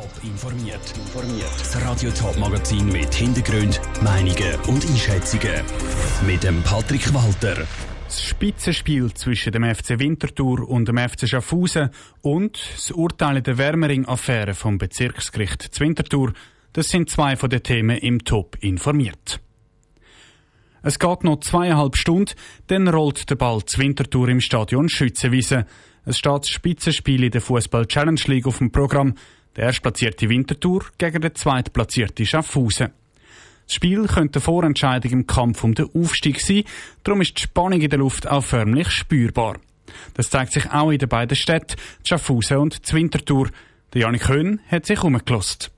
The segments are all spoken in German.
Top informiert. Das Radio Top Magazin mit Hintergrund, Meinungen und Einschätzungen mit dem Patrick Walter. Das Spitzenspiel zwischen dem FC Winterthur und dem FC Schaffhausen und das Urteil in der Wärmering-Affäre vom Bezirksgericht Winterthur, das sind zwei von den Themen im Top informiert. Es geht noch zweieinhalb Stunden, dann rollt der Ball zu Winterthur im Stadion Schützenwiese. Es steht das Spitzenspiel in der Fußball Challenge League auf dem Programm. Der erstplatzierte Winterthur gegen den zweitplatzierte Schaffhausen. Das Spiel könnte eine Vorentscheidung im Kampf um den Aufstieg sein, darum ist die Spannung in der Luft auch förmlich spürbar. Das zeigt sich auch in den beiden Städten, Schaffhausen und Winterthur. Der Janik Höhn hat sich umgelost.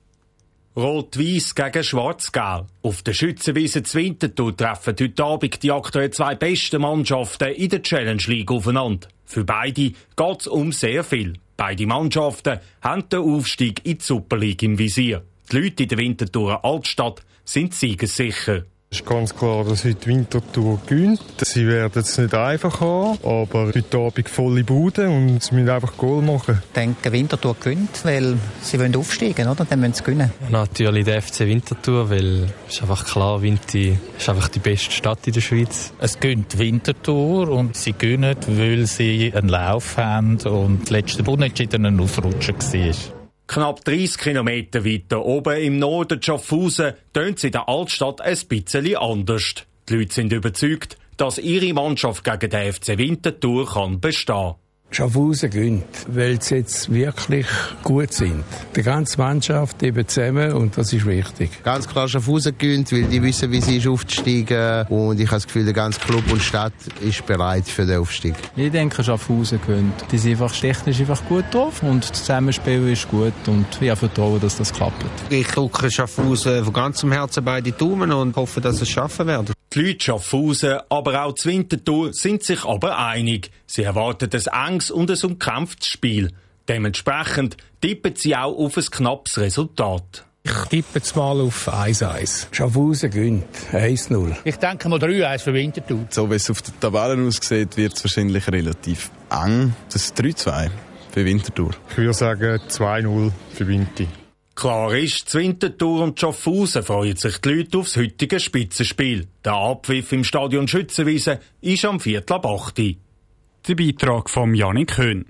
Rot-Weiß gegen Schwarz-Gelb. Auf der Schützenwiese Winterthur treffen heute Abend die aktuell zwei besten Mannschaften in der Challenge League aufeinander. Für beide geht es um sehr viel. Beide Mannschaften haben den Aufstieg in die Super League im Visier. Die Leute in der Winterthur Altstadt sind siegessicher. Es ist ganz klar, dass heute Winterthur gewinnt. Sie werden es nicht einfach haben, aber heute Abend volle Bude und sie müssen einfach Goal machen. Ich denke, Winterthur gewinnt, weil sie wollen aufsteigen, oder? Dann müssen sie gewinnen. Natürlich der FC Winterthur, weil es ist einfach klar, Winti ist einfach die beste Stadt in der Schweiz. Es gönnt Winterthur und sie gönnen, weil sie einen Lauf haben und letzte Unentschieden ein Aufrutschen war. Knapp 30 Kilometer weiter oben im Norden Schaffhausen tönt es in der Altstadt ein bisschen anders. Die Leute sind überzeugt, dass ihre Mannschaft gegen den FC Winterthur kann bestehen Schaffhausen gönnt, weil sie jetzt wirklich gut sind. Die ganze Mannschaft eben zusammen und das ist wichtig. Ganz klar Schaffhausen gönnt, weil die wissen, wie sie ist aufzusteigen und ich habe das Gefühl, der ganze Club und Stadt ist bereit für den Aufstieg. Ich denke, Schaffhausen gönnt. Die sind einfach technisch einfach gut drauf und das Zusammenspiel ist gut und ich habe Vertrauen, dass das klappt. Ich drücke Schaffhausen von ganzem Herzen beide Daumen und hoffe, dass es schaffen werden. Die Leute Schaffhausen, aber auch die Winterthur sind sich aber einig. Sie erwarten ein enges und ein umkämpftes Spiel. Dementsprechend tippen sie auch auf ein knappes Resultat. Ich tippe jetzt mal auf 1-1. Schaffhausen gönnt 1-0. Ich denke mal 3-1 für Winterthur. So wie es auf der Tabelle aussieht, wird es wahrscheinlich relativ eng. Das ist 3-2 für Winterthur. Ich würde sagen 2-0 für Winti. Klar ist, Winterthur und Schaffhausen freuen sich die Leute aufs heutige Spitzenspiel. Der Abpfiff im Stadion Schützenwiese ist am Viertel ab 8 Der Beitrag von Janik Höhn.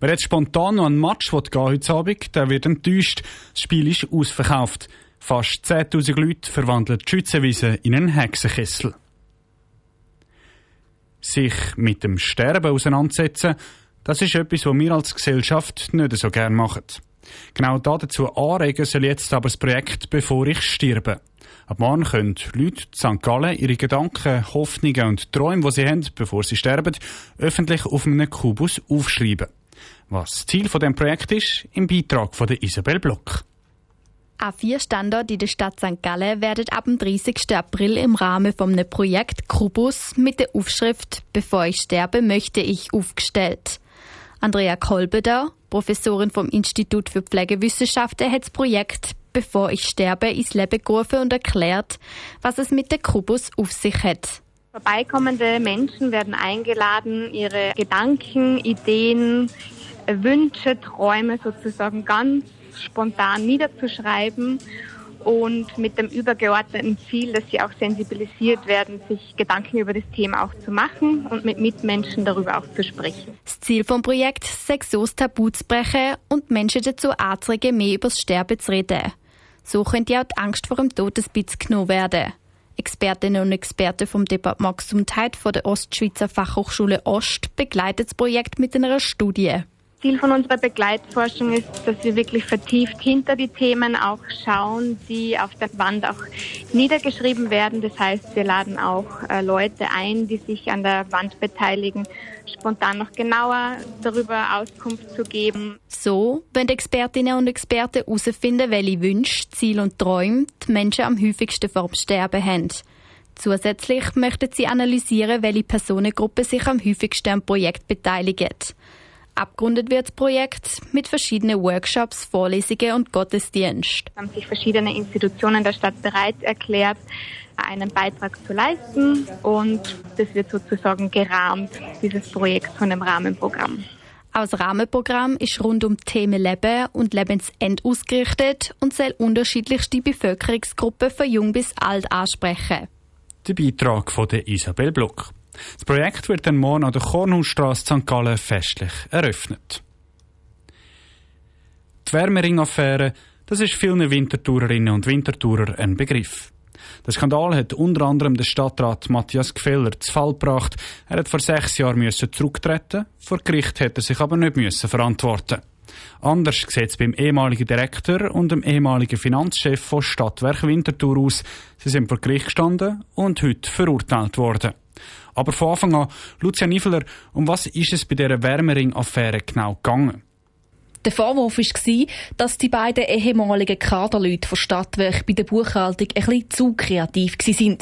Wer jetzt spontan noch einen Match gehen heute Abend, der wird enttäuscht. Das Spiel ist ausverkauft. Fast 10.000 Leute verwandeln die Schützenwiese in einen Hexenkessel. Sich mit dem Sterben auseinandersetzen, das ist etwas, was wir als Gesellschaft nicht so gerne machen. Genau dazu anregen soll jetzt aber das Projekt «Bevor ich sterbe». Ab morgen können Leute in St. Gallen ihre Gedanken, Hoffnungen und Träume, die sie haben, bevor sie sterben, öffentlich auf einem Kubus aufschreiben. Was das Ziel von dem Projekt ist, im Beitrag von Isabel Block. An vier Standorten in der Stadt St. Gallen werden ab dem 30. April im Rahmen von einem Projekt Kubus mit der Aufschrift Bevor ich sterbe, möchte ich aufgestellt. Andrea Kolbeder, Professorin vom Institut für Pflegewissenschaften, hat das Projekt Bevor ich sterbe ins Leben gerufen und erklärt, was es mit der Kubus auf sich hat. Vorbeikommende Menschen werden eingeladen, ihre Gedanken, Ideen, Wünsche, Träume sozusagen ganz spontan niederzuschreiben und mit dem übergeordneten Ziel, dass sie auch sensibilisiert werden, sich Gedanken über das Thema auch zu machen und mit Mitmenschen darüber auch zu sprechen. Das Ziel vom Projekt das Tabu zu brechen und Menschen dazu anzuregen, mehr über das Sterben zu reden. So könnte auch die Angst vor dem Tod ein bisschen genommen werden. Expertinnen und Experten vom Departement Gesundheit von der Ostschweizer Fachhochschule Ost begleiten das Projekt mit einer Studie. Ziel von unserer Begleitforschung ist, dass wir wirklich vertieft hinter die Themen auch schauen, die auf der Wand auch niedergeschrieben werden. Das heißt, wir laden auch äh, Leute ein, die sich an der Wand beteiligen, spontan noch genauer darüber Auskunft zu geben. So wenn die Expertinnen und Experten herausfinden, welche Wünsche, Ziele und Träume die Menschen am häufigsten vor dem Sterben haben. Zusätzlich möchten sie analysieren, welche Personengruppen sich am häufigsten am Projekt beteiligen. Abgerundet wird das Projekt mit verschiedenen Workshops, Vorlesungen und Gottesdienst. Haben sich verschiedene Institutionen der Stadt bereit erklärt, einen Beitrag zu leisten und das wird sozusagen gerahmt, dieses Projekt von dem Rahmenprogramm. Das Rahmenprogramm ist rund um Themen Leben und Lebensend ausgerichtet und soll unterschiedlichste Bevölkerungsgruppen von jung bis alt ansprechen. Der Beitrag von der Isabel Block. Das Projekt wird dann morgen an der Kornhausstraße St. Gallen festlich eröffnet. Die Wärmering-Affäre, das ist vielen Wintertourerinnen und Wintertourer ein Begriff. Der Skandal hat unter anderem der Stadtrat Matthias Gfeller zu Fall gebracht. Er hat vor sechs Jahren müssen zurücktreten. Vor Gericht hätte er sich aber nicht müssen verantworten. Anders sieht es beim ehemaligen Direktor und dem ehemaligen Finanzchef von Stadtwerk Winterthur aus. Sie sind vor Gericht gestanden und heute verurteilt worden. Aber von Anfang an, Lucia Niveler, um was ist es bei dieser Wärmering-Affäre genau gegangen? Der Vorwurf war, dass die beiden ehemaligen Kaderleute von Stadtwerk bei der Buchhaltung ein bisschen zu kreativ waren.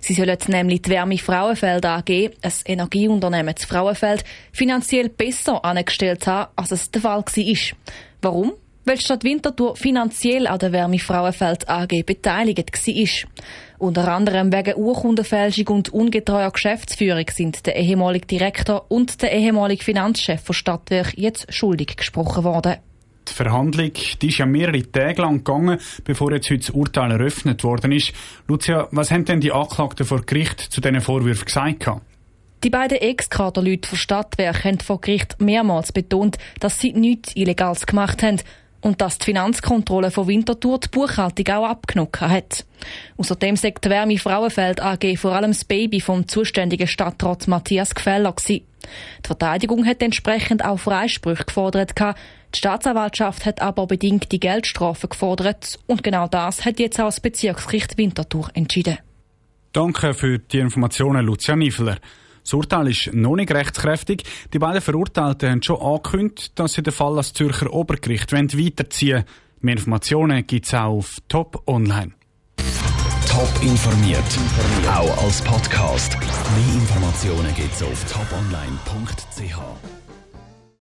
Sie sollen nämlich die Wärme Frauenfeld AG, ein Energieunternehmen zu Frauenfeld, finanziell besser angestellt haben, als es der Fall war. Warum? Weil Stadt Winterthur finanziell an der Wärme Frauenfeld AG beteiligt war. Unter anderem wegen Urkundenfälschung und ungetreuer Geschäftsführung sind der ehemalige Direktor und der ehemalige Finanzchef von Stadtwerk jetzt schuldig gesprochen worden. Die Verhandlung die ist ja mehrere Tage lang gegangen, bevor jetzt heute das Urteil eröffnet worden ist. Lucia, was haben denn die Anklagten vor Gericht zu diesen Vorwürfen gesagt? Die beiden Ex-Kaderleute von Stadtwerk haben vor Gericht mehrmals betont, dass sie nichts Illegales gemacht haben und dass die Finanzkontrolle von Winterthur die Buchhaltung auch abgenommen hat. Außerdem sagt die Wärme Frauenfeld AG vor allem das Baby vom zuständigen Stadtrat Matthias Gfeller gewesen. Die Verteidigung hat entsprechend auch Freisprüche gefordert. Die Staatsanwaltschaft hat aber bedingt die Geldstrafe gefordert und genau das hat jetzt auch das Bezirksgericht Winterthur entschieden. Danke für die Informationen, Lucia Niveler. Das Urteil ist noch nicht rechtskräftig. Die beiden Verurteilten haben schon angekündigt, dass sie den Fall als Zürcher Obergericht weiterziehen wollen. Mehr Informationen gibt es auch auf Top Online. Top informiert, auch als Podcast. Mehr Informationen gibt es auf toponline.ch.